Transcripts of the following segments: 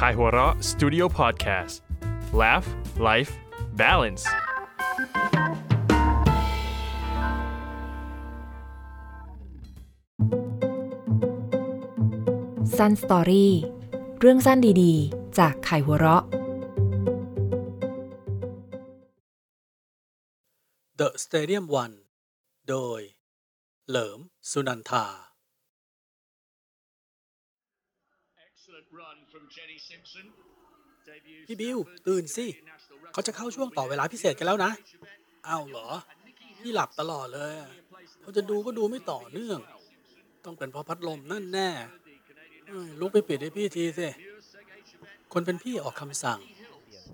Kaihura Studio Podcast Laugh Life Balance Sun Story เรื่องสั้นดีๆ จากไข่หัวเราะ The Stadium One โดย เหลิม สุนันทา พี่บิวตื่นสิเขาจะเข้าช่วงต่อเวลาพิเศษกันแล้วนะอ้าวเหรอ พี่หลับตลอดเลยอะเขาจะดูก็ดูไม่ต่อเนื่อง ต้องเป็นเพราะพัดลมนั่นแน่เอ้ยลุกไปปิดให้พี่ทีสิคนเป็นพี่ออกคำสั่ง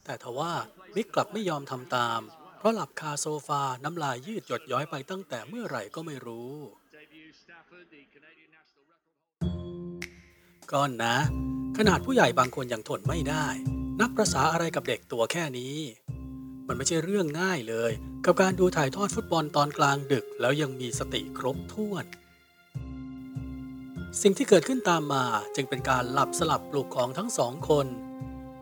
แต่ทว่ามิกกลับไม่ยอมทำตาม เพราะหลับคาโซฟาน้ำลายยืดหยดย้อยไปตั้งแต่เมื่อไหร่ก็ไม่รู้ ก่อนนะ ขนาดผู้ใหญ่บางคนยังทนไม่ได้ นับประษาอะไรกับเด็กตัวแค่นี้ มันไม่ใช่เรื่องง่ายเลย กับการดูถ่ายทอดฟุตบอลตอนกลางดึก แล้วยังมีสติครบถ้วน สิ่งที่เกิดขึ้นตามมาจึงเป็นการหลับสลับปลุกของทั้งสองคน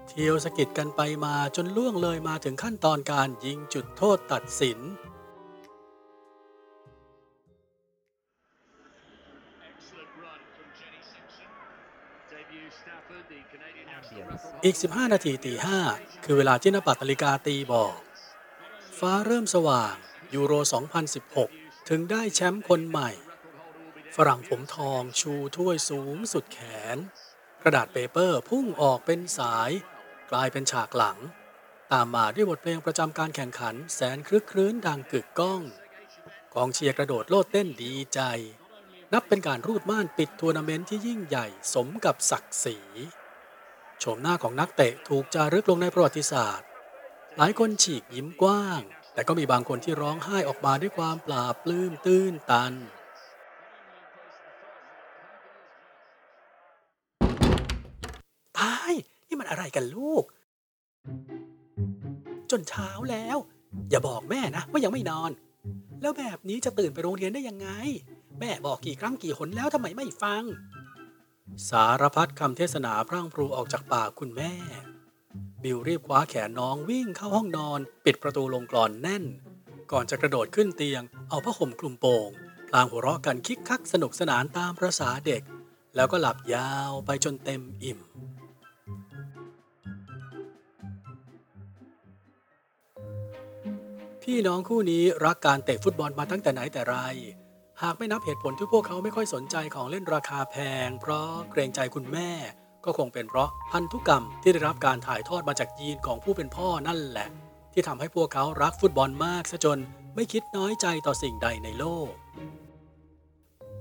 เที่ยวสะกิดกันไปมาจนล่วงเลยมาถึงขั้นตอนการยิงจุดโทษตัดสิน อีก 15 นาทีตีห้าคือเวลาที่นปัตนาฬิกาตีบอก ฟ้าเริ่มสว่างยูโร 2016 ถึงได้แชมป์คนใหม่ ฝรั่งผมทองชูถ้วยสูงสุดแขน กระดาษเปเปอร์พุ่งออกเป็นสาย กลายเป็นฉากหลัง ตามมาด้วยบทเพลงประจำการแข่งขันแสนครึกครื้นดังกึกก้อง กองเชียร์กระโดดโลดเต้นดีใจ นับเป็นการรูดม่านปิดทัวร์นาเมนต์ที่ยิ่งใหญ่สมกับศักดิ์ศรีโฉมหน้าของนักเตะถูกจารึกลงในประวัติศาสตร์ หลายคนฉีกยิ้มกว้าง แต่ก็มีบางคนที่ร้องไห้ออกมาด้วยความปลาบปลื้มตื้นตัน ตาย นี่มันอะไรกันลูก จนเช้าแล้ว อย่าบอกแม่นะว่ายังไม่นอน แล้วแบบนี้จะตื่นไปโรงเรียนได้ยังไง แม่บอกกี่ครั้งกี่หนแล้วทำไมไม่ฟัง สารพัดคำเทศนาพรั่งพรูออกจากปากคุณแม่ บิวรีบคว้าแขนน้องวิ่งเข้าห้องนอน ปิดประตูลงกรอนแน่น ก่อนจะกระโดดขึ้นเตียง เอาผ้าห่มคลุมโปงพลางหัวเราะกันคิกคักสนุกสนานตามประษาเด็ก แล้วก็หลับยาวไปจนเต็มอิ่ม พี่น้องคู่นี้รักการเตะฟุตบอลมาตั้งแต่ไหนแต่ไร หากไม่นับเหตุผลที่พวกเขาไม่ค่อยสนใจของเล่นราคาแพง เพราะเกรงใจคุณแม่ ก็คงเป็นเพราะพันธุกรรมที่ได้รับการถ่ายทอดมาจากยีนของผู้เป็นพ่อนั่นแหละ ที่ทำให้พวกเขารักฟุตบอลมากซะจนไม่คิดน้อยใจต่อสิ่งใดในโลก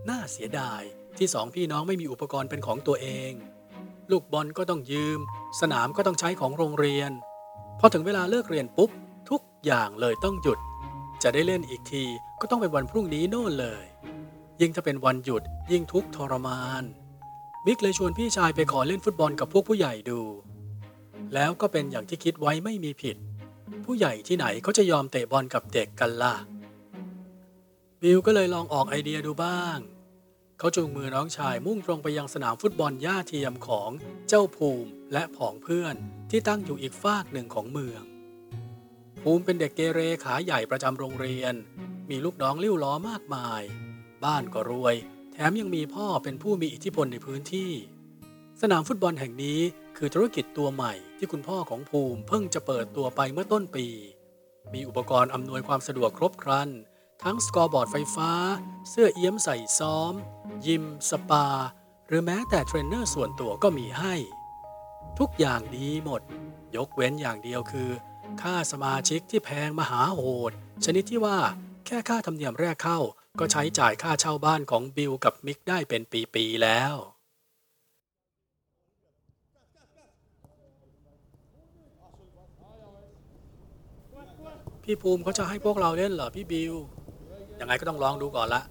น่าเสียดายที่สองพี่น้องไม่มีอุปกรณ์เป็นของตัวเอง ลูกบอลก็ต้องยืม สนามก็ต้องใช้ของโรงเรียน พอถึงเวลาเลิกเรียนปุ๊บ ทุกอย่างเลยต้องหยุด จะได้เล่นอีกทีก็ต้องเป็นวันพรุ่งนี้โน่นเลย ยิ่งถ้าเป็นวันหยุดยิ่งทุกข์ทรมาน มิกเลยชวนพี่ชายไปขอเล่นฟุตบอลกับพวกผู้ใหญ่ดู แล้วก็เป็นอย่างที่คิดไว้ไม่มีผิด ผู้ใหญ่ที่ไหนเขาจะยอมเตะบอลกับเด็กกันล่ะ บิวก็เลยลองออกไอเดียดูบ้าง เขาจูงมือน้องชายมุ่งตรงไปยังสนามฟุตบอลหญ้าเทียมของเจ้าภูมิและผองเพื่อนที่ตั้งอยู่อีกฟากหนึ่งของเมือง ภูมิเป็นเด็กเกเรขาใหญ่ประจำโรงเรียน มีลูกน้องลิ้วล้อมากมาย บ้านก็รวย แถมยังมีพ่อเป็นผู้มีอิทธิพลในพื้นที่ สนามฟุตบอลแห่งนี้คือธุรกิจตัวใหม่ที่คุณพ่อของภูมิเพิ่งจะเปิดตัวไปเมื่อต้นปี มีอุปกรณ์อำนวยความสะดวกครบครัน ทั้งสกอร์บอร์ดไฟฟ้า เสื้อเอี้ยมใส่ซ้อม ยิม สปา หรือแม้แต่เทรนเนอร์ส่วนตัวก็มีให้ ทุกอย่างดีหมด ยกเว้นอย่างเดียวคือ ค่าสมาชิกที่แพงมหาโหด ชนิดที่ว่าแค่ค่าธรรมเนียมแรกเข้า ก็ใช้จ่ายค่าเช่าบ้านของบิลกับมิกได้เป็นปีๆแล้ว พี่ภูมิเขาจะให้พวกเราเล่นเหรอพี่บิลยังไงก็ต้องลองดูก่อนละ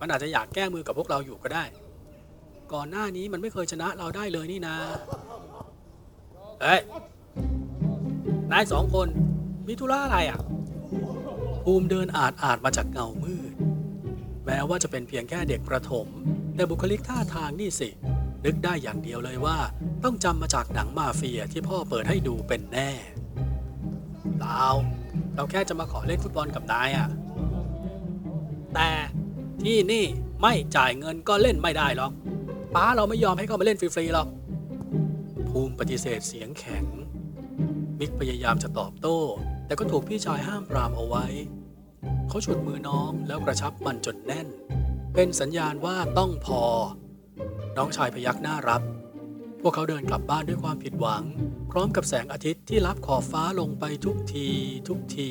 มันอาจจะอยากแก้มือกับพวกเราอยู่ก็ได้ ก่อนหน้านี้มันไม่เคยชนะเราได้เลยนี่นะ เฮ้ย นายสองคนมีธุระอะไรอะ ภูมิเดินอาดอาดมาจากเงามืด แม้ว่าจะเป็นเพียงแค่เด็กประถม แต่บุคลิกท่าทางนี่สิ นึกได้อย่างเดียวเลยว่า ต้องจำมาจากหนังมาเฟียที่พ่อเปิดให้ดูเป็นแน่เปล่าเราแค่จะมาขอเล่นฟุตบอลกับนายอะแต่ที่นี่ไม่จ่ายเงินก็เล่นไม่ได้หรอกป้าเราไม่ยอมให้เข้ามาเล่นฟรีๆหรอกภูมิปฏิเสธเสียงแข็ง มิกพยายามจะตอบโต้ แต่ก็ถูกพี่ชายห้ามปรามเอาไว้ เขาฉุดมือน้องแล้วกระชับมันจนแน่น เป็นสัญญาณว่าต้องพอ น้องชายพยักหน้ารับ พวกเขาเดินกลับบ้านด้วยความผิดหวัง พร้อมกับแสงอาทิตย์ที่ลับขอบฟ้าลงไปทุกที ทุกที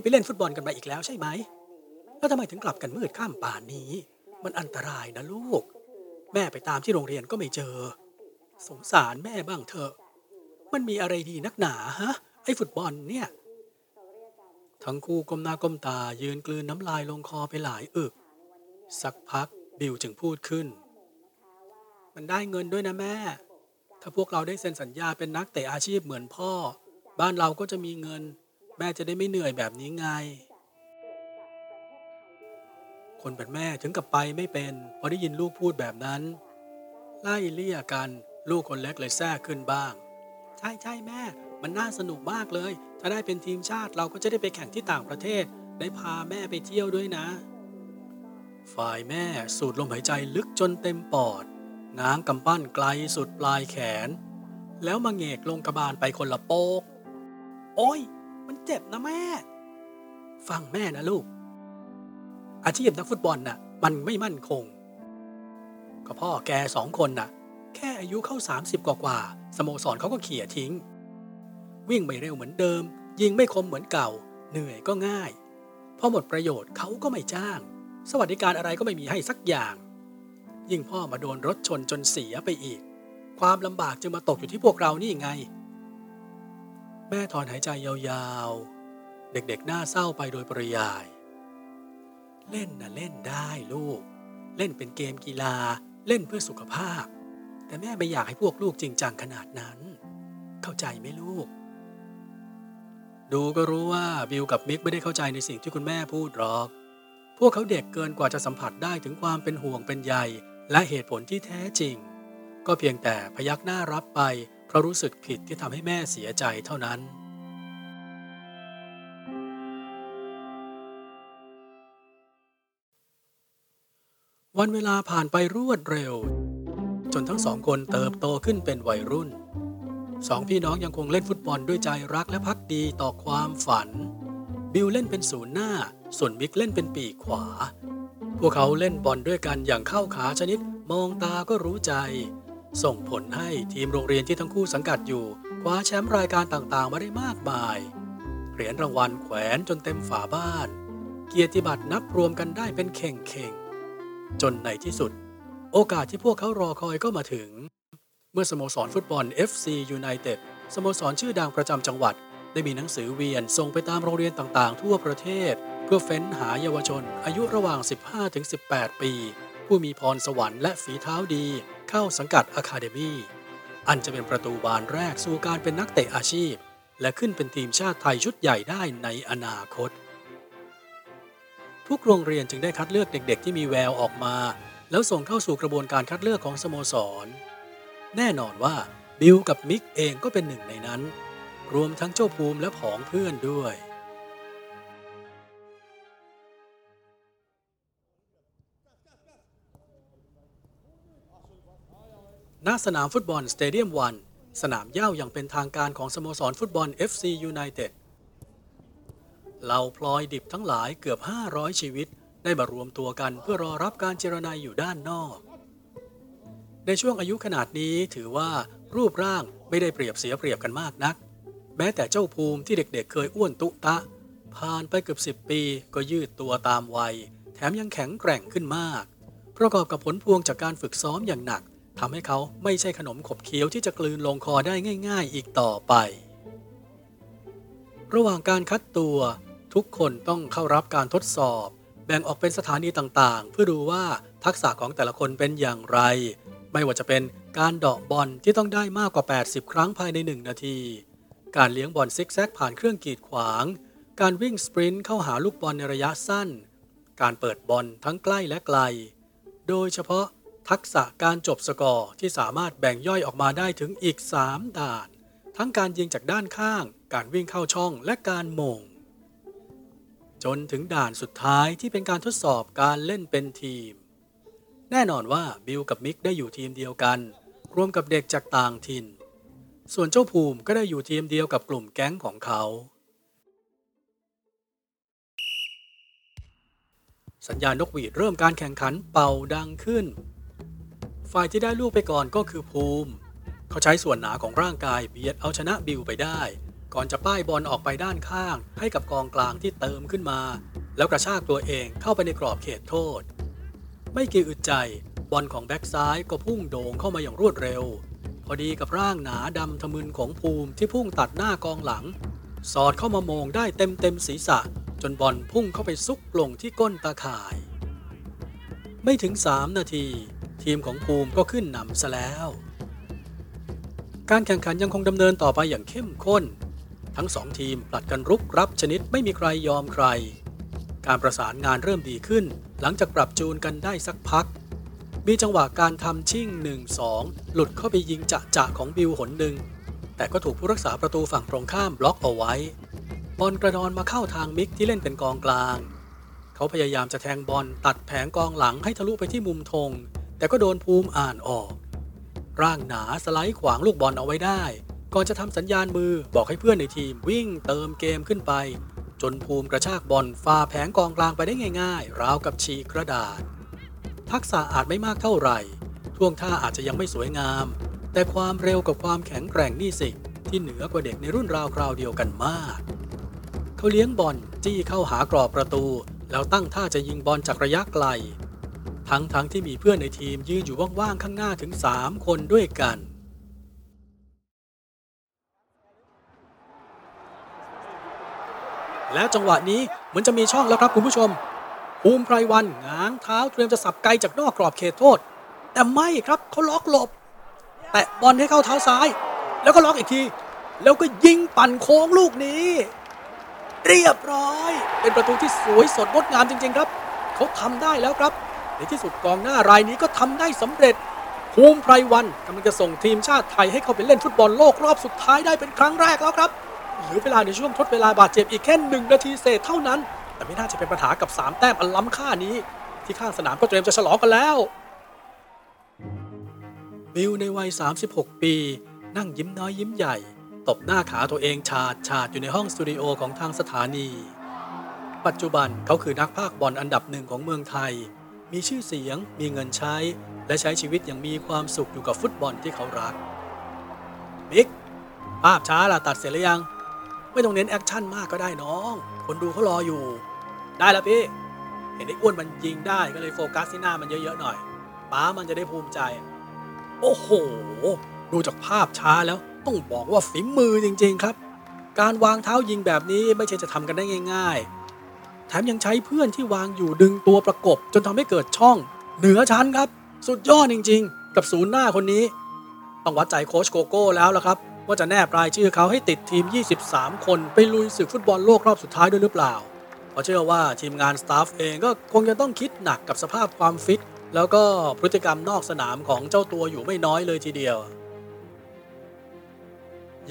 นี่ไปเล่นฟุตบอลกันมาอีกแล้วใช่ไหม แล้วทำไมถึงกลับกันมืดข้ามป่านนี้ มันอันตรายนะลูก แม่ไปตามที่โรงเรียนก็ไม่เจอ สงสารแม่บ้างเถอะ มันมีอะไรดีนักหนาฮะ ไอ้ฟุตบอลเนี่ย ทั้งคู่ก้มหน้าก้มตายืนกลืนน้ำลายลงคอไปหลายอึก สักพักบิวจึงพูดขึ้น มันได้เงินด้วยนะแม่ ถ้าพวกเราได้เซ็นสัญญาเป็นนักเตะอาชีพเหมือนพ่อ บ้านเราก็จะมีเงิน แม่จะได้ไม่เหนื่อยแบบนี้ไง คนเป็นแม่ถึงกับไปไม่เป็นพอได้ยินลูกพูดแบบนั้น ไล่เลี่ยกันลูกคนเล็กเลยแทรกขึ้นบ้าง ใช่ใช่แม่ มันน่าสนุกมากเลย ถ้าได้เป็นทีมชาติเราก็จะได้ไปแข่งที่ต่างประเทศ ได้พาแม่ไปเที่ยวด้วยนะ ฝ่ายแม่สูดลมหายใจลึกจนเต็มปอดง้างกำปั้นไกลสุดปลายแขน แล้วมาเงกลงกระบาลไปคนละโป๊ก โอ้ย มันเจ็บนะแม่ ฟังแม่นะลูก อาชีพนักฟุตบอลน่ะ มันไม่มั่นคง ก็พ่อแกสองคนน่ะ แค่อายุเข้า 30 กว่ากว่าสโมสรเขาก็เขี่ยทิ้ง วิ่งไม่เร็วเหมือนเดิม ยิงไม่คมเหมือนเก่า เหนื่อยก็ง่าย พอหมดประโยชน์เขาก็ไม่จ้าง สวัสดิการอะไรก็ไม่มีให้สักอย่าง ยิ่งพ่อมาโดนรถชนจนเสียไปอีก ความลำบากจึงมาตกอยู่ที่พวกเรานี่ไง แม่ถอนหายใจยาวๆ เด็กๆหน้าเศร้าไปโดยปริยาย เล่นนะเล่นได้ลูก เล่นเป็นเกมกีฬา เล่นเพื่อสุขภาพ แต่แม่ไม่อยากให้พวกลูกจริงจังขนาดนั้น เข้าใจไหมลูก ดูก็รู้ว่าบิลกับมิกไม่ได้เข้าใจในสิ่งที่คุณแม่พูดหรอก พวกเขาเด็กเกินกว่าจะสัมผัสได้ถึงความเป็นห่วงเป็นใยและเหตุผลที่แท้จริง ก็เพียงแต่พยักหน้ารับไป เพราะรู้สึกผิดที่ทำให้แม่เสียใจเท่านั้น วันเวลาผ่านไปรวดเร็ว จนทั้งสองคนเติบโตขึ้นเป็นวัยรุ่น สองพี่น้องยังคงเล่นฟุตบอลด้วยใจรักและพักดีต่อความฝัน บิลเล่นเป็นศูนย์หน้า ส่วนมิกเล่นเป็นปีกขวา พวกเขาเล่นบอลด้วยกันอย่างเข้าขาชนิดมองตาก็รู้ใจ ส่งผลให้ทีมโรงเรียนที่ทั้งคู่สังกัดอยู่คว้าแชมป์รายการต่างๆ มาได้มากมาย เหรียญรางวัลแขวนจนเต็มฝาบ้าน เกียรติบัตรนับรวมกันได้เป็นเข่งๆ จนในที่สุด โอกาสที่พวกเขารอคอยก็มาถึง เมื่อสโมสรฟุตบอล FC United สโมสรชื่อดังประจำจังหวัด ได้มีหนังสือเวียนส่งไปตามโรงเรียนต่างๆ ทั่วประเทศ เพื่อเฟ้นหาเยาวชน อายุระหว่าง 15-18 ปี ผู้มีพรสวรรค์และฝีเท้าดี เข้าสังกัดอะคาเดมีอันจะเป็นประตูบานแรกสู่การเป็นนักเตะอาชีพ และขึ้นเป็นทีมชาติไทยชุดใหญ่ได้ในอนาคต ทุกโรงเรียนจึงได้คัดเลือกเด็กๆ ที่มีแววออกมา แล้วส่งเข้าสู่กระบวนการคัดเลือกของสโมสร แน่นอนว่าบิลกับมิกเองก็เป็นหนึ่งในนั้น รวมทั้งเจ้าภูมิและผองเพื่อนด้วย ณสนามฟุตบอลสเตเดียมวันสนามเหย้าอย่างเป็นทางการของสโมสรฟุตบอล FC United เหล่าพลอยดิบทั้งหลายเกือบ 500 ชีวิต ได้มารวมตัวกันเพื่อรอรับการเจรนายอยู่ด้านนอก ในช่วงอายุขนาดนี้ถือว่ารูปร่างไม่ได้เปรียบเสียเปรียบกันมากนัก แม้แต่เจ้าภูมิที่เด็กๆเคยอ้วนตุตะ ผ่านไปเกือบสิบปีก็ยืดตัวตามวัย แถมยังแข็งแกร่งขึ้นมาก ประกอบกับผลพวงจากการฝึกซ้อมอย่างหนัก ทำให้เขาไม่ใช่ขนมขบเคี้ยวที่จะกลืนลงคอได้ง่าย ๆ อีกต่อไป ระหว่างการคัดตัวทุกคนต้องเข้ารับการทดสอบ แบ่งออกเป็นสถานีต่างๆ เพื่อดูว่าทักษะของแต่ละคนเป็นอย่างไร ไม่ว่าจะเป็นการเดาะบอลที่ต้องได้มากกว่า 80 ครั้งภายใน 1 นาที การเลี้ยงบอลซิกแซกผ่านเครื่องกีดขวาง การวิ่งสปรินต์เข้าหาลูกบอลในระยะสั้น การเปิดบอลทั้งใกล้และไกล โดยเฉพาะ ทักษะการจบสกอร์ที่สามารถแบ่งย่อยออกมาได้ถึงอีก 3 ด่าน ทั้งการยิงจากด้านข้าง การวิ่งเข้าช่องและการมง จนถึงด่านสุดท้ายที่เป็นการทดสอบการเล่นเป็นทีม แน่นอนว่าบิลกับมิกได้อยู่ทีมเดียวกัน รวมกับเด็กจากต่างถิ่น ส่วนเจ้าภูมิก็ได้อยู่ทีมเดียวกับกลุ่มแก๊งของเขา สัญญาณนกหวีดเริ่มการแข่งขันเป่าดังขึ้น ฝ่ายที่ได้ลูกไปก่อนก็คือภูมิ เขาใช้ส่วนหนาของร่างกายเบียดเอาชนะบิลไปได้ ก่อนจะป้ายบอลออกไปด้านข้าง ให้กับกองกลางที่เติมขึ้นมา แล้วกระชากตัวเองเข้าไปในกรอบเขตโทษ ไม่กี่อึดใจบอลของแบ็กซ้ายก็พุ่งโด่งเข้ามาอย่างรวดเร็ว พอดีกับร่างหนาดำทะมึนของภูมิที่พุ่งตัดหน้ากองหลัง สอดเข้ามาโมงได้เต็มเต็มๆศีรษะ จนบอลพุ่งเข้าไปซุกลงที่ก้นตาข่าย ไม่ถึง 3 นาที ทีมของภูมิก็ขึ้นนำซะแล้ว การแข่งขันยังคงดำเนินต่อไปอย่างเข้มข้น ทั้งสองทีมผลัดกันรุกรับชนิดไม่มีใครยอมใคร การประสานงานเริ่มดีขึ้น หลังจากปรับจูนกันได้สักพัก มีจังหวะการทำชิ่ง 1-2 หลุดเข้าไปยิงจะจะของบิวหนหนึ่งแต่ก็ถูกผู้รักษาประตูฝั่งตรงข้ามบล็อกเอาไว้บอลกระดอนมาเข้าทางมิกที่เล่นเป็นกองกลาง เขาพยายามจะแทงบอลตัดแผงกองหลังให้ทะลุไปที่มุมธง แต่ก็โดนภูมิอ่านออก ร่างหนาสไลด์ขวางลูกบอลเอาไว้ได้ ก่อนจะทำสัญญาณมือบอกให้เพื่อนในทีมวิ่งเติมเกมขึ้นไป จนภูมิกระชากบอลฝ่าแผงกองกลางไปได้ง่ายๆ ราวกับฉีกกระดาษ ทักษะอาจไม่มากเท่าไหร่ท่วงท่าอาจจะยังไม่สวยงาม แต่ความเร็วกับความแข็งแกร่งนี่สิที่เหนือกว่าเด็กในรุ่นราวคราวเดียวกันมาก เขาเลี้ยงบอลจี้เข้าหากรอบประตู แล้วตั้งท่าจะยิงบอลจากระยะไกล ทั้งๆทที่มีเพื่อนในทีมยืนอยู่ว่างๆข้างหน้าถึง 3 คนด้วยกัน แล้วจังหวะนี้เหมือนจะมีช่องแล้วครับคุณผู้ชม ภูมิไพรวันง้างเท้าเตรียมจะสับไกลจากนอกกรอบเขตโทษ แต่ไม่ครับเขาล็อกหลบ แตะบอลให้เข้าเท้าซ้าย แล้วก็ล็อกอีกที แล้วก็ยิงปั่นโค้งลูกนี้ เรียบร้อย เป็นประตูที่สวยสดงดงามจริง ๆ ครับ เขาทำได้แล้วครับ ในที่สุดกองหน้ารายนี้ก็ทำได้สำเร็จภูมิไพรวันกำลังจะส่งทีมชาติไทยให้เขาไปเล่นฟุตบอลโลกรอบสุดท้ายได้เป็นครั้งแรกแล้วครับเหลือเวลาในช่วงทดเวลาบาดเจ็บอีกแค่หนึ่งนาทีเศษเท่านั้น แต่ไม่น่าจะเป็นปัญหากับ 3 แต้มอันล้ำค่านี้ ที่ข้างสนามก็เตรียมจะฉลองกันแล้ว บิลในวัย 36 ปี นั่งยิ้มน้อยยิ้มใหญ่ ตบหน้าขาตัวเองฉาดฉาดอยู่ในห้องสตูดิโอของทางสถานี ปัจจุบันเขาคือนักพากย์บอลอันดับหนึ่งของเมืองไทย มีชื่อเสียง มีเงินใช้ และใช้ชีวิตอย่างมีความสุขอยู่กับฟุตบอลที่เขารักมิกภาพช้าล่ะตัดเสร็จหรือยัง ไม่ต้องเน้น action มากก็ได้น้อง คนดูเขารออยู่ ได้แล้วพี่ เห็นไอ้อ้วนมันยิงได้ก็เลยโฟกัสที่หน้ามันเยอะๆหน่อยป้ามันจะได้ภูมิใจ โอ้โห ดูจากภาพช้าแล้วต้องบอกว่าฝีมือจริง ๆ ครับ การวางเท้ายิงแบบนี้ไม่ใช่จะทำกันได้ง่าย ๆ แถมยังใช้เพื่อนที่ว่างอยู่ดึงตัวประกบ จนทำให้เกิดช่อง เหนือชั้นครับ สุดยอดจริง ๆ กับศูนย์หน้าคนนี้ ต้องวัดใจโค้ชโกโก้แล้วละครับ ว่าจะแนบรายชื่อเขาให้ติดทีม 23 คนไปลุยศึกฟุตบอลโลกรอบสุดท้ายด้วยหรือเปล่าเพราะเชื่อว่าทีมงานสตาฟเองก็คงจะต้องคิดหนักกับสภาพความฟิต แล้วก็พฤติกรรมนอกสนามของเจ้าตัวอยู่ไม่น้อยเลยทีเดียว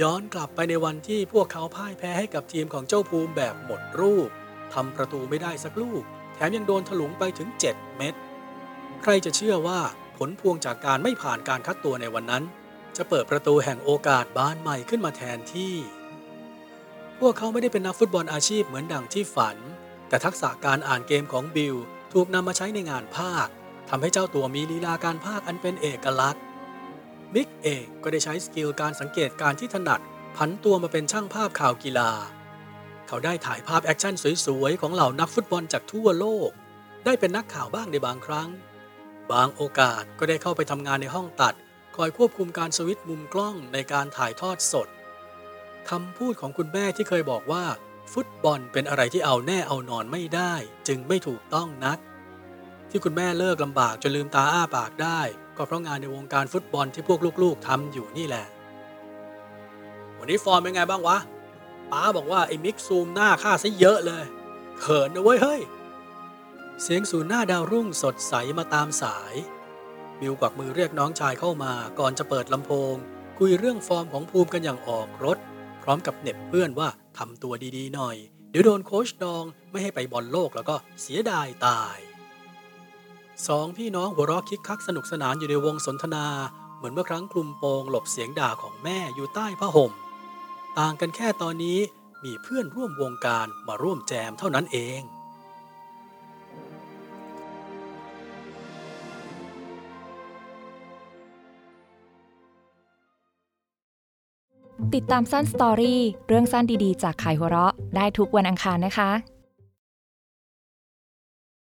ย้อนกลับไปในวันที่พวกเขาพ่ายแพ้ให้กับทีมของเจ้าภูมิแบบหมดรูป ทำประตูไม่ได้สักลูก แถมยังโดนถลุงไปถึง 7 เม็ดใครจะเชื่อว่าผลพวงจากการไม่ผ่านการคัดตัวในวันนั้น จะเปิดประตูแห่งโอกาสบานใหม่ขึ้นมาแทนที่ พวกเขาไม่ได้เป็นนักฟุตบอลอาชีพเหมือนดังที่ฝัน แต่ทักษะการอ่านเกมของบิลถูกนำมาใช้ในงานพากย์ทำให้เจ้าตัวมีลีลาการพากย์อันเป็นเอกลักษณ์มิกเองก็ได้ใช้ skill การสังเกตการณ์ที่ถนัดผันตัวมาเป็นช่างภาพข่าวกีฬา เขาได้ถ่ายภาพ action สวยๆ ของเหล่านักฟุตบอลจากทั่วโลก ได้เป็นนักข่าวบ้างในบางครั้ง บางโอกาสก็ได้เข้าไปทำงานในห้องตัด คอยควบคุมการสวิตช์มุมกล้องในการถ่ายทอดสดคำพูดของคุณแม่ที่เคยบอกว่า ฟุตบอลเป็นอะไรที่เอาแน่เอานอนไม่ได้ จึงไม่ถูกต้องนัก ที่คุณแม่เลิกลำบากจนลืมตาอ้าปากได้ ก็เพราะงานในวงการฟุตบอลที่พวกลูกๆทำอยู่นี่แหละ วันนี้ฟอร์มเป็นไงบ้างวะ ป้าบอกว่าไอ้มิกซูมหน้าค่าซะเยอะเลย เขินนะเว้ยเฮ้ย เสียงสูนหน้าดาวรุ่งสดใสมาตามสาย บิวกวักมือเรียกน้องชายเข้ามาก่อนจะเปิดลำโพง คุยเรื่องฟอร์มของภูมิกันอย่างออกรส พร้อมกับเหน็บเพื่อนว่าทำตัวดีๆหน่อย เดี๋ยวโดนโค้ชดองไม่ให้ไปบอลโลกแล้วก็เสียดายตายสองพี่น้องหัวเราะคิกคักสนุกสนานอยู่ในวงสนทนา เหมือนเมื่อครั้งคลุมโปงหลบเสียงด่าของแม่อยู่ใต้ผ้าห่ม ต่างกันแค่ตอนนี้มีเพื่อนร่วมวงการมาร่วมแจมเท่านั้นเองติดตามสั้นสตอรี่เรื่องสั้นดีๆ จากขายหัวเราะ ได้ทุกวันอังคารนะคะ